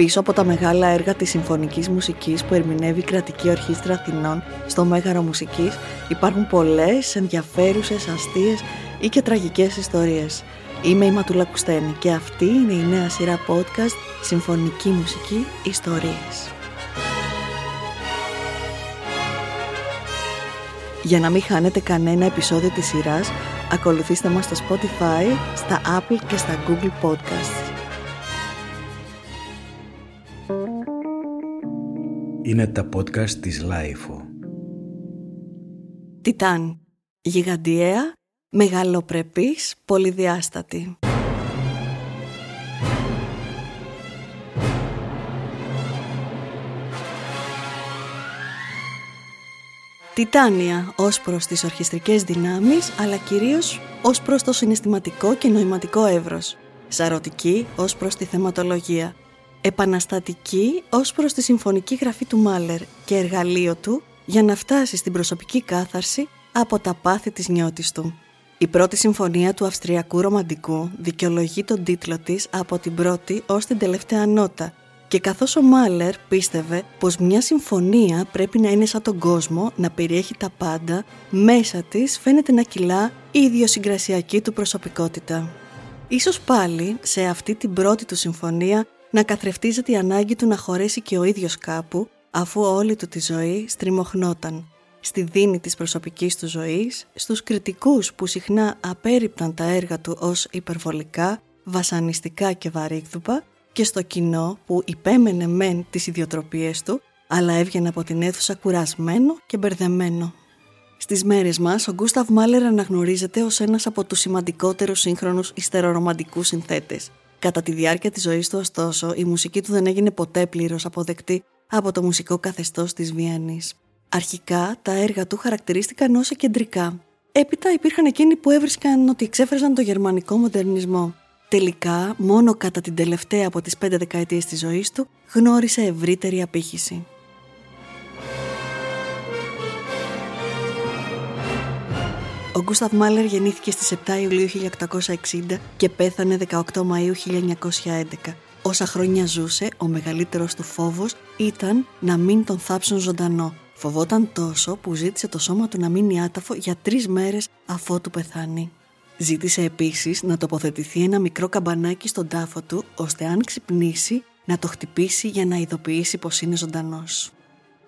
Πίσω από τα μεγάλα έργα της συμφωνικής μουσικής που ερμηνεύει η Κρατική Ορχήστρα Αθηνών στο Μέγαρο Μουσικής υπάρχουν πολλές ενδιαφέρουσες, αστείες ή και τραγικές ιστορίες. Είμαι η Ματούλα Κουστένη και αυτή είναι η νέα σειρά podcast Συμφωνική Μουσική Ιστορίες. Για να μην χάνετε κανένα επεισόδιο της σειράς, ακολουθήστε μας στο Spotify, στα Apple και στα Google Podcasts. Είναι τα podcast της LiFO. Τιτάν. Γιγαντιαία, μεγαλοπρεπής, πολυδιάστατη. Τιτάνια ως προς τις ορχηστρικές δυνάμεις, αλλά κυρίως ως προς το συναισθηματικό και νοηματικό εύρος. Σαρωτική ως προς τη θεματολογία. Επαναστατική ως προς τη συμφωνική γραφή του Μάλερ και εργαλείο του για να φτάσει στην προσωπική κάθαρση από τα πάθη της νιώτης του. Η πρώτη συμφωνία του Αυστριακού Ρομαντικού δικαιολογεί τον τίτλο της από την πρώτη ως την τελευταία νότα και καθώς ο Μάλερ πίστευε πως μια συμφωνία πρέπει να είναι σαν τον κόσμο, να περιέχει τα πάντα, μέσα της φαίνεται να κυλά η ιδιοσυγκρασιακή του προσωπικότητα. Ίσως πάλι σε αυτή την πρώτη του συμφωνία να καθρεφτίζεται η ανάγκη του να χωρέσει και ο ίδιος κάπου, αφού όλη του τη ζωή στριμωχνόταν. Στη δίνη της προσωπικής του ζωής, στους κριτικούς που συχνά απέρριπταν τα έργα του ως υπερβολικά, βασανιστικά και βαρύγδουπα και στο κοινό που υπέμενε μεν τις ιδιοτροπίες του, αλλά έβγαινε από την αίθουσα κουρασμένο και μπερδεμένο. Στις μέρες μας, ο Γκούσταβ Μάλερ αναγνωρίζεται ως ένας από τους σημαντικότερους σύγχρονους ιστερορομαντικούς συνθέτες. Κατά τη διάρκεια της ζωής του, ωστόσο, η μουσική του δεν έγινε ποτέ πλήρως αποδεκτή από το μουσικό καθεστώς της Βιέννης. Αρχικά, τα έργα του χαρακτηρίστηκαν ως κεντρικά. Έπειτα υπήρχαν εκείνοι που έβρισκαν ότι εξέφραζαν το γερμανικό μοντερνισμό. Τελικά, μόνο κατά την τελευταία από τις πέντε δεκαετίες της ζωής του, γνώρισε ευρύτερη απήχηση. Ο Γκούσταβ Μάλερ γεννήθηκε στις 7 Ιουλίου 1860 και πέθανε 18 Μαΐου 1911. Όσα χρόνια ζούσε, ο μεγαλύτερος του φόβος ήταν να μην τον θάψουν ζωντανό. Φοβόταν τόσο που ζήτησε το σώμα του να μείνει άταφο για τρεις μέρες αφότου πεθάνει. Ζήτησε επίσης να τοποθετηθεί ένα μικρό καμπανάκι στον τάφο του, ώστε αν ξυπνήσει να το χτυπήσει για να ειδοποιήσει πως είναι ζωντανός.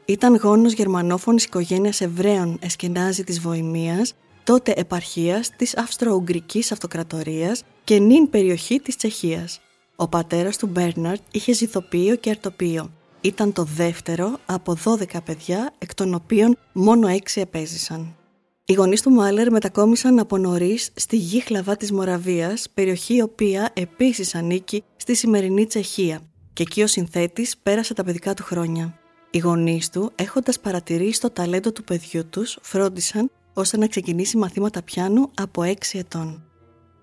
Ήταν γόνος γερμανόφωνης οικογένειας Εβραίων εσκενάζει της Βοημίας, τότε επαρχίας της Αυστρο-Ουγγρικής Αυτοκρατορίας και νυν περιοχή της Τσεχίας. Ο πατέρας του Μπέρναρτ είχε ζηθοποιείο και αρτοπείο. Ήταν το δεύτερο από 12 παιδιά, εκ των οποίων μόνο 6 επέζησαν. Οι γονείς του Μάλερ μετακόμισαν από νωρίς στη γη χλαβά της Μοραβίας, περιοχή η οποία επίσης ανήκει στη σημερινή Τσεχία, και εκεί ο συνθέτης πέρασε τα παιδικά του χρόνια. Οι γονείς του, έχοντας παρατηρήσει το ταλέντο του παιδιού τους, φρόντισαν ώστε να ξεκινήσει μαθήματα πιάνου από 6 ετών.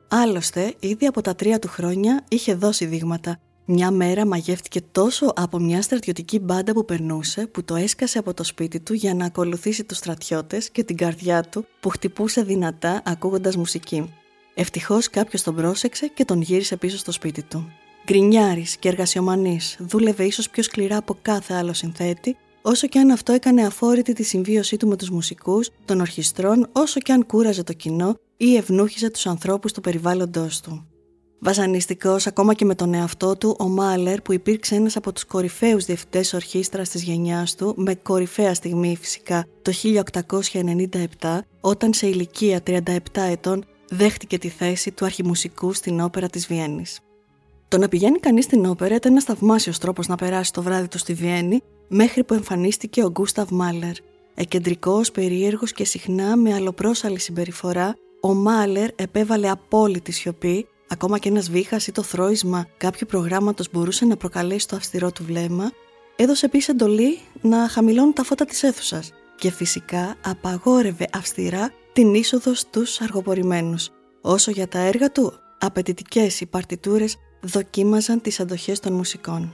Άλλωστε, ήδη από τα τρία του χρόνια είχε δώσει δείγματα μια μέρα μαγεύτηκε τόσο από μια στρατιωτική μπάντα που περνούσε που το έσκασε από το σπίτι του για να ακολουθήσει τους στρατιώτες και την καρδιά του που χτυπούσε δυνατά ακούγοντας μουσική. Ευτυχώς κάποιος τον πρόσεξε και τον γύρισε πίσω στο σπίτι του. Γκρινιάρης και εργασιομανής, δούλευε ίσως πιο σκληρά από κάθε άλλο συνθέτη, όσο και αν αυτό έκανε αφόρητη τη συμβίωσή του με τους μουσικούς, των ορχηστρών, όσο και αν κούραζε το κοινό ή ευνούχιζε τους ανθρώπους του περιβάλλοντό του. Βασανιστικός ακόμα και με τον εαυτό του, ο Μάλερ, που υπήρξε ένας από τους κορυφαίους διευθυντές ορχήστρας της γενιάς του, με κορυφαία στιγμή φυσικά το 1897, όταν σε ηλικία 37 ετών δέχτηκε τη θέση του αρχιμουσικού στην όπερα της Βιέννης. Το να πηγαίνει κανείς στην όπερα ήταν ένας θαυμάσιος τρόπος να περάσει το βράδυ του στη Βιέννη, μέχρι που εμφανίστηκε ο Γκούσταβ Μάλερ. Εκεντρικός, περίεργος και συχνά με αλλοπρόσαλη συμπεριφορά, ο Μάλερ επέβαλε απόλυτη σιωπή Ακόμα και ένας βήχας ή το θρόισμα κάποιου προγράμματος μπορούσε να προκαλέσει το αυστηρό του βλέμμα, έδωσε επίσης εντολή να χαμηλώνουν τα φώτα της αίθουσας και φυσικά απαγόρευε αυστηρά την είσοδο στους αργοπορημένους. Όσο για τα έργα του, απαιτητικές οι παρτιτούρε δοκίμαζαν τις αντοχές των μουσικών.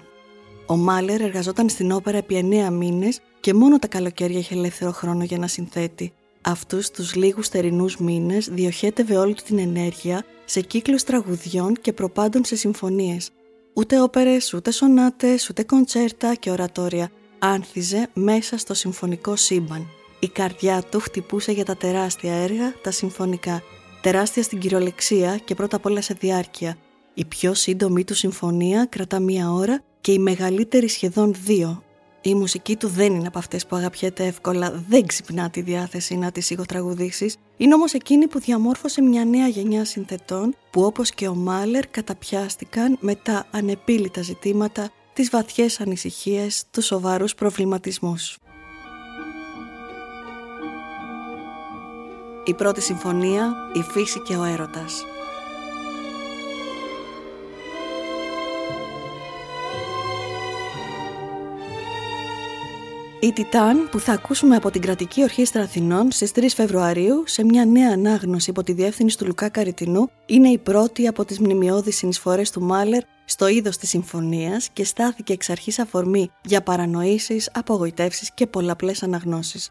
Ο Μάλερ εργαζόταν στην όπερα επί 9 μήνες και μόνο τα καλοκαίρια είχε ελεύθερο χρόνο για να συνθέτει. Αυτούς τους λίγους θερινούς μήνες διοχέτευε όλη του την ενέργεια σε κύκλους τραγουδιών και προπάντων σε συμφωνίες. Ούτε όπερες, ούτε σονάτες, ούτε κοντσέρτα και ορατόρια. Άνθιζε μέσα στο συμφωνικό σύμπαν. Η καρδιά του χτυπούσε για τα τεράστια έργα, τα συμφωνικά. Τεράστια στην κυριολεξία και πρώτα απ' όλα σε διάρκεια. Η πιο σύντομη του συμφωνία κρατά μία ώρα και η μεγαλύτερη σχεδόν δύο. Η μουσική του δεν είναι από αυτές που αγαπιέται εύκολα, δεν ξυπνά τη διάθεση να τις ηγοτραγουδήσεις. Είναι όμως εκείνη που διαμόρφωσε μια νέα γενιά συνθετών που όπως και ο Μάλερ καταπιάστηκαν με τα ανεπίλητα ζητήματα, τις βαθιές ανησυχίες, τους σοβαρούς προβληματισμούς. Η πρώτη συμφωνία, η φύση και ο έρωτας. Η Τιτάν που θα ακούσουμε από την Κρατική Ορχήστρα Αθηνών στις 3 Φεβρουαρίου σε μια νέα ανάγνωση υπό τη διεύθυνση του Λουκά Καριτινού είναι η πρώτη από τις μνημειώδεις συνεισφορές του Μάλερ στο είδος της συμφωνίας και στάθηκε εξ αρχής αφορμή για παρανοήσεις, απογοητεύσεις και πολλαπλές αναγνώσεις.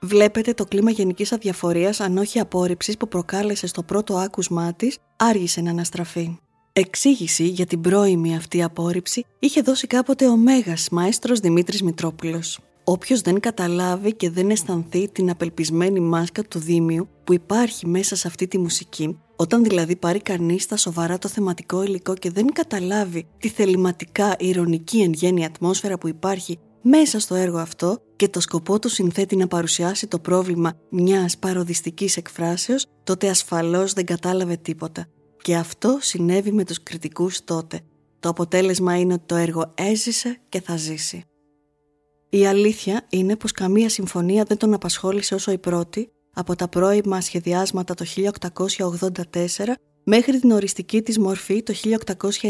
Βλέπετε το κλίμα γενικής αδιαφορίας αν όχι απόρριψης που προκάλεσε στο πρώτο άκουσμά της άργησε να αναστραφεί. Εξήγηση για την πρώιμη αυτή απόρριψη είχε δώσει κάποτε ο Μέγας Μαέστρος Δημήτρης Μητρόπουλος. Όποιος δεν καταλάβει και δεν αισθανθεί την απελπισμένη μάσκα του Δήμιου που υπάρχει μέσα σε αυτή τη μουσική, όταν δηλαδή πάρει κανείς στα σοβαρά το θεματικό υλικό και δεν καταλάβει τη θεληματικά ηρωνική εν γέννη ατμόσφαιρα που υπάρχει μέσα στο έργο αυτό και το σκοπό του συνθέτει να παρουσιάσει το πρόβλημα μιας παροδιστικής εκφράσεως, τότε ασφαλώς δεν κατάλαβε τίποτα. Και αυτό συνέβη με τους κριτικούς τότε. Το αποτέλεσμα είναι ότι το έργο έζησε και θα ζήσει. Η αλήθεια είναι πως καμία συμφωνία δεν τον απασχόλησε όσο η πρώτη από τα πρώιμα σχεδιάσματα το 1884 μέχρι την οριστική της μορφή το 1899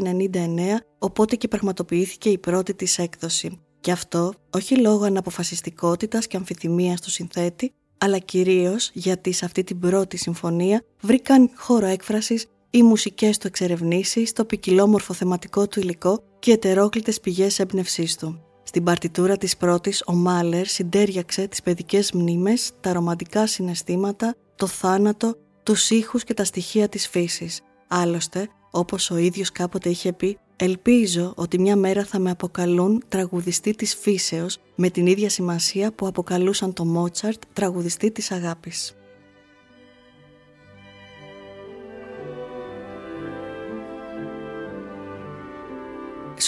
οπότε και πραγματοποιήθηκε η πρώτη της έκδοση. Και αυτό όχι λόγω αναποφασιστικότητας και αμφιθυμίας του συνθέτη αλλά κυρίως γιατί σε αυτή την πρώτη συμφωνία βρήκαν χώρο έκφρασης οι μουσικές του εξερευνήσεις, το ποικιλόμορφο θεματικό του υλικό και ετερόκλητες πηγές έμπνευσής του. Στην παρτιτούρα της πρώτης, ο Μάλερ συντέριαξε τις παιδικές μνήμες, τα ρομαντικά συναισθήματα, το θάνατο, τους ήχους και τα στοιχεία της φύσης. Άλλωστε, όπως ο ίδιος κάποτε είχε πει, ελπίζω ότι μια μέρα θα με αποκαλούν τραγουδιστή της φύσεως με την ίδια σημασία που αποκαλούσαν το Μότσαρτ τραγουδιστή της αγάπης.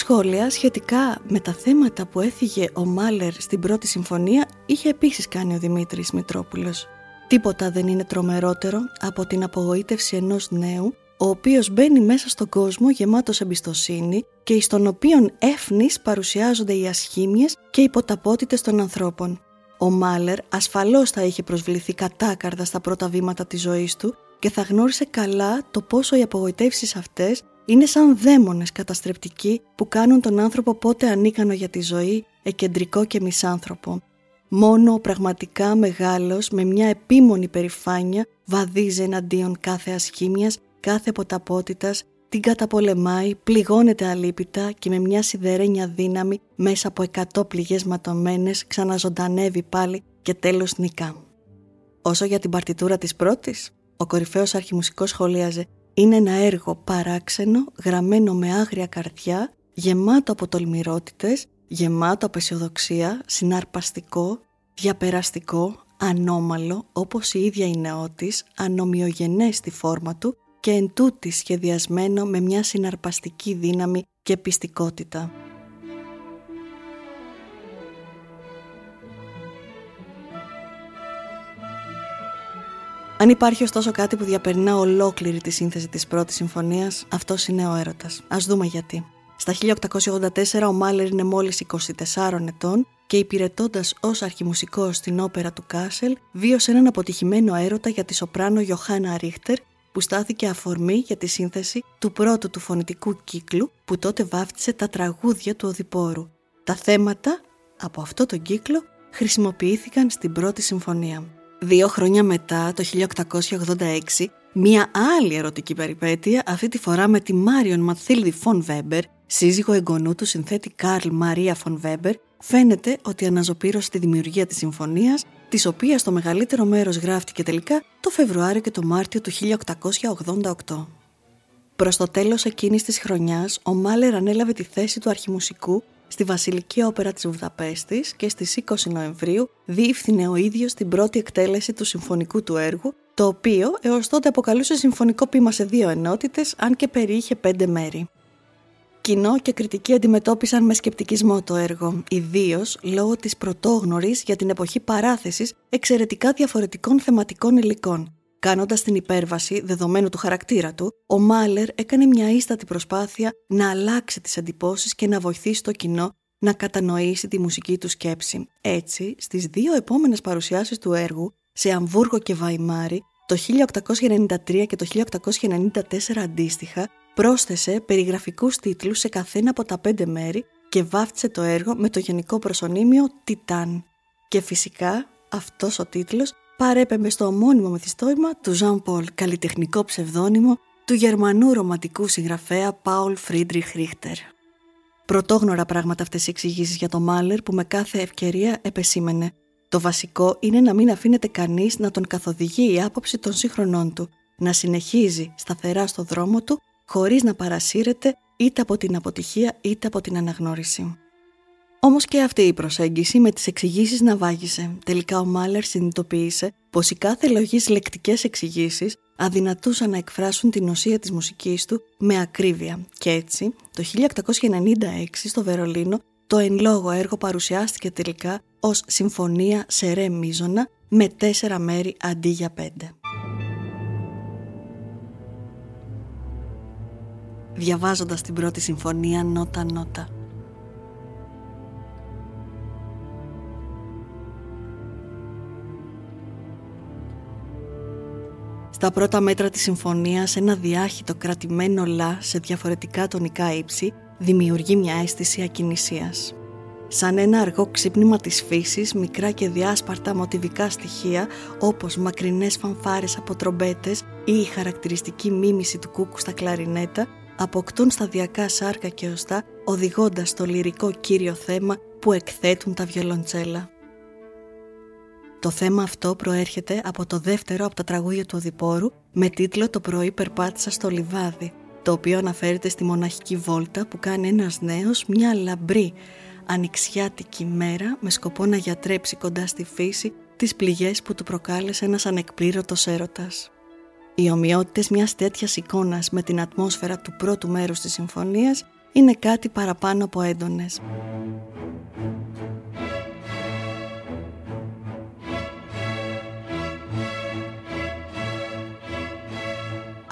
Σχόλια σχετικά με τα θέματα που έφυγε ο Μάλερ στην πρώτη συμφωνία είχε επίσης κάνει ο Δημήτρης Μητρόπουλος. Τίποτα δεν είναι τρομερότερο από την απογοήτευση ενός νέου ο οποίος μπαίνει μέσα στον κόσμο γεμάτος εμπιστοσύνη και εις τον οποίον έφνης παρουσιάζονται οι ασχήμιες και οι ποταπότητες των ανθρώπων. Ο Μάλερ ασφαλώς θα είχε προσβληθεί κατάκαρδα στα πρώτα βήματα της ζωής του και θα γνώρισε καλά το πόσο οι απογοητεύσεις αυτές είναι σαν δαίμονες καταστρεπτικοί που κάνουν τον άνθρωπο πότε ανίκανο για τη ζωή, εκεντρικό και μισάνθρωπο. Μόνο ο πραγματικά μεγάλος με μια επίμονη περηφάνεια βαδίζει εναντίον κάθε ασχήμιας, κάθε ποταπότητας, την καταπολεμάει, πληγώνεται αλίπητα και με μια σιδερένια δύναμη μέσα από εκατό πληγές ματωμένες ξαναζωντανεύει πάλι και τέλος νικά. Όσο για την παρτιτούρα της πρώτης, ο κορυφαίος αρχιμουσικός σχολίαζε είναι ένα έργο παράξενο, γραμμένο με άγρια καρδιά, γεμάτο από τολμηρότητες, γεμάτο από αισιοδοξία, συναρπαστικό, διαπεραστικό, ανώμαλο, όπως η ίδια η νεότης, ανομοιογενές στη φόρμα του και εν σχεδιασμένο με μια συναρπαστική δύναμη και πιστικότητα. Αν υπάρχει ωστόσο κάτι που διαπερνά ολόκληρη τη σύνθεση της πρώτης συμφωνίας, αυτός είναι ο έρωτας. Ας δούμε γιατί. Στα 1884 ο Μάλερ είναι μόλις 24 ετών και υπηρετώντας ως αρχιμουσικός στην όπερα του Κάσελ βίωσε έναν αποτυχημένο έρωτα για τη σοπράνο Γιωχάννα Ρίχτερ που στάθηκε αφορμή για τη σύνθεση του πρώτου του φωνητικού κύκλου που τότε βάφτισε τα τραγούδια του Οδοιπόρου. Τα θέματα από αυτό τον κύκλο χρησιμοποιήθηκαν στην πρώτη συμφωνία. Δύο χρόνια μετά, το 1886, μία άλλη ερωτική περιπέτεια, αυτή τη φορά με τη Μάριον Μαθίλδη Φον Βέμπερ, σύζυγο εγγονού του συνθέτη Καρλ Μαρία Φον Βέμπερ, φαίνεται ότι αναζωπήρωσε τη δημιουργία της συμφωνίας, της οποίας το μεγαλύτερο μέρος γράφτηκε τελικά το Φεβρουάριο και το Μάρτιο του 1888. Προς το τέλος εκείνης της χρονιάς, ο Μάλερ ανέλαβε τη θέση του αρχιμουσικού στη Βασιλική Όπερα της Βουδαπέστης και στις 20 Νοεμβρίου διεύθυνε ο ίδιος την πρώτη εκτέλεση του συμφωνικού του έργου, το οποίο έως τότε αποκαλούσε συμφωνικό πείμα σε δύο ενότητες, αν και περιείχε πέντε μέρη. Κοινό και κριτικοί αντιμετώπισαν με σκεπτικισμό το έργο, ιδίως λόγω της πρωτόγνωρης για την εποχή παράθεσης εξαιρετικά διαφορετικών θεματικών υλικών, Κάνοντας την υπέρβαση δεδομένου του χαρακτήρα του, ο Μάλερ έκανε μια ίστατη προσπάθεια να αλλάξει τις εντυπώσεις και να βοηθήσει το κοινό να κατανοήσει τη μουσική του σκέψη. Έτσι, στις δύο επόμενες παρουσιάσεις του έργου, σε Αμβούργο και Βαϊμάρι, το 1893 και το 1894 αντίστοιχα, πρόσθεσε περιγραφικούς τίτλους σε καθένα από τα πέντε μέρη και βάφτισε το έργο με το γενικό προσωνύμιο «Τιτάν». Και φυσικά αυτός ο τίτλος παρέπεμπε στο ομώνυμο μυθιστόρημα του Ζαν Πολ, καλλιτεχνικό ψευδόνυμο του γερμανού ρομαντικού συγγραφέα Πάουλ Φρίντριχ Ρίχτερ. Πρωτόγνωρα πράγματα αυτές οι εξηγήσεις για το Μάλερ που με κάθε ευκαιρία επεσήμενε. Το βασικό είναι να μην αφήνεται κανείς να τον καθοδηγεί η άποψη των σύγχρονών του, να συνεχίζει σταθερά στο δρόμο του χωρίς να παρασύρεται είτε από την αποτυχία είτε από την αναγνώριση. Όμως και αυτή η προσέγγιση με τις εξηγήσεις να βάγισε. Τελικά ο Μάλερ συνειδητοποίησε πως οι κάθε λογής λεκτικές εξηγήσεις αδυνατούσαν να εκφράσουν την ουσία της μουσικής του με ακρίβεια. Και έτσι, το 1896 στο Βερολίνο, το εν λόγω έργο παρουσιάστηκε τελικά ως συμφωνία σε ρε μίζωνα με τέσσερα μέρη αντί για πέντε. Διαβάζοντας την πρώτη συμφωνία νότα-νότα Στα πρώτα μέτρα της συμφωνίας ένα διάχυτο κρατημένο λα σε διαφορετικά τονικά ύψη δημιουργεί μια αίσθηση ακινησίας. Σαν ένα αργό ξύπνημα της φύσης, μικρά και διάσπαρτα μοτιβικά στοιχεία όπως μακρινές φανφάρες από τρομπέτες ή η χαρακτηριστική μίμηση του κούκου στα κλαρινέτα αποκτούν σταδιακά σάρκα και οστά οδηγώντας το λυρικό κύριο θέμα που εκθέτουν τα βιολοντσέλα. Το θέμα αυτό προέρχεται από το δεύτερο από τα τραγούδια του Οδυπόρου με τίτλο «Το πρωί περπάτησα στο λιβάδι», το οποίο αναφέρεται στη μοναχική βόλτα που κάνει ένας νέος μια λαμπρή ανοιξιάτικη μέρα με σκοπό να γιατρέψει κοντά στη φύση τις πληγές που του προκάλεσε ένας ανεκπλήρωτος έρωτας. Οι ομοιότητες μιας τέτοιας εικόνας με την ατμόσφαιρα του πρώτου μέρους της συμφωνίας είναι κάτι παραπάνω από έντονες.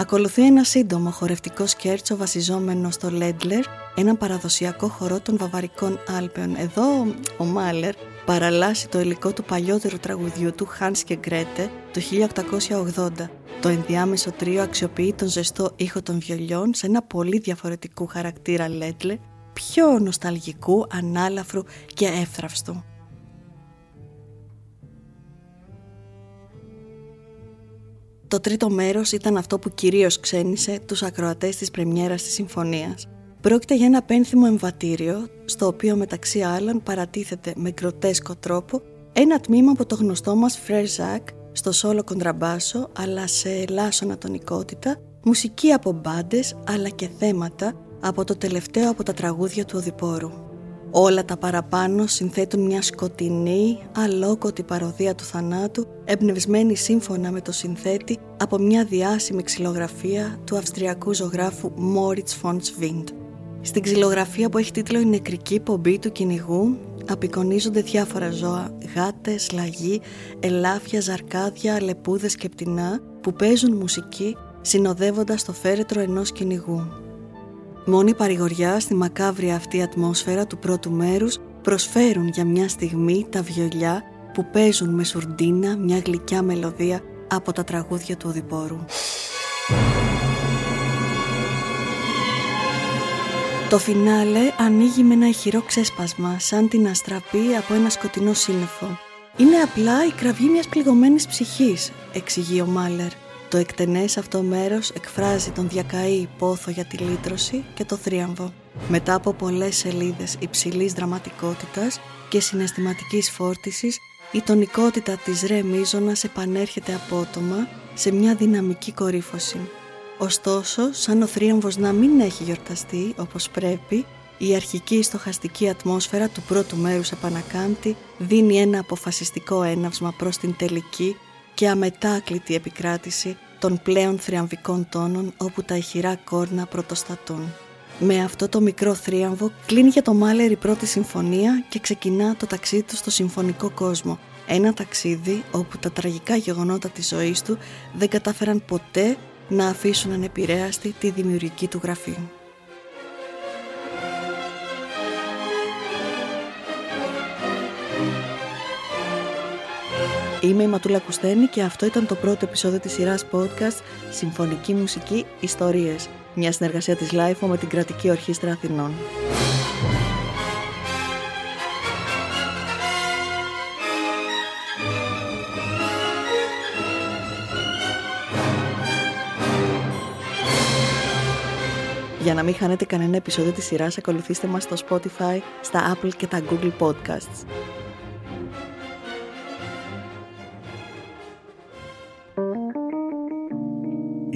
Ακολουθεί ένα σύντομο χορευτικό σκέρτσο βασιζόμενο στο Λέντλερ, έναν παραδοσιακό χορό των Βαβαρικών Άλπαιων. Εδώ ο Μάλερ παραλάσει το υλικό του παλιότερου τραγουδιού του Hans και Γκρέτε το 1880. Το ενδιάμεσο τρίο αξιοποιεί τον ζεστό ήχο των βιολιών σε ένα πολύ διαφορετικού χαρακτήρα Λέντλερ, πιο νοσταλγικού, ανάλαφρου και εύθραυστου. Το τρίτο μέρος ήταν αυτό που κυρίως ξένησε τους ακροατές της πρεμιέρας της συμφωνίας. Πρόκειται για ένα πένθυμο εμβατήριο, στο οποίο μεταξύ άλλων παρατίθεται με γκροτέσκο τρόπο ένα τμήμα από το γνωστό μας Ζακ στο σόλο κοντραμπάσο αλλά σε ελάσσονα τονικότητα, μουσική από μπάντες αλλά και θέματα από το τελευταίο από τα τραγούδια του Οδυπόρου. Όλα τα παραπάνω συνθέτουν μια σκοτεινή, αλόκοτη παροδία του θανάτου, εμπνευσμένη σύμφωνα με το συνθέτη από μια διάσημη ξυλογραφία του αυστριακού ζωγράφου Moritz von Schwind. Στην ξυλογραφία που έχει τίτλο «Η νεκρική πομπή του κυνηγού» απεικονίζονται διάφορα ζώα, γάτες, λαγί, ελάφια, ζαρκάδια, λεπούδες και πτηνά που παίζουν μουσική συνοδεύοντας το φέρετρο ενός κυνηγού. Μόνη παρηγοριά στη μακάβρια αυτή ατμόσφαιρα του πρώτου μέρους προσφέρουν για μια στιγμή τα βιολιά που παίζουν με σουρντίνα μια γλυκιά μελωδία από τα τραγούδια του Οδυπόρου. Το φινάλε ανοίγει με ένα ηχηρό ξέσπασμα σαν την αστραπή από ένα σκοτεινό σύννεφο. Είναι απλά η κραυγή μιας πληγωμένης ψυχής, εξηγεί ο Μάλερ. Το εκτενές αυτό μέρος εκφράζει τον διακαή πόθο για τη λύτρωση και το θρίαμβο. Μετά από πολλές σελίδες υψηλής δραματικότητας και συναισθηματικής φόρτισης, η τονικότητα της ρε μίζωνας επανέρχεται απότομα σε μια δυναμική κορύφωση. Ωστόσο, σαν ο θρίαμβος να μην έχει γιορταστεί όπως πρέπει, η αρχική στοχαστική ατμόσφαιρα του πρώτου μέρους επανακάμπτει δίνει ένα αποφασιστικό έναυσμα προς την τελική και αμετάκλητη επικράτηση των πλέον θριαμβικών τόνων όπου τα ηχηρά κόρνα πρωτοστατούν. Με αυτό το μικρό θρίαμβο κλείνει για το Μάλερ η πρώτη συμφωνία και ξεκινά το ταξίδι του στο συμφωνικό κόσμο. Ένα ταξίδι όπου τα τραγικά γεγονότα της ζωής του δεν κατάφεραν ποτέ να αφήσουν ανεπηρέαστη τη δημιουργική του γραφή. Είμαι η Ματούλα Κουστένη και αυτό ήταν το πρώτο επεισόδιο της σειράς podcast Συμφωνική Μουσική Ιστορίες, μια συνεργασία της LIFO με την Κρατική Ορχήστρα Αθηνών. Για να μην χάνετε κανένα επεισόδιο της σειράς, ακολουθήστε μας στο Spotify, στα Apple και τα Google Podcasts.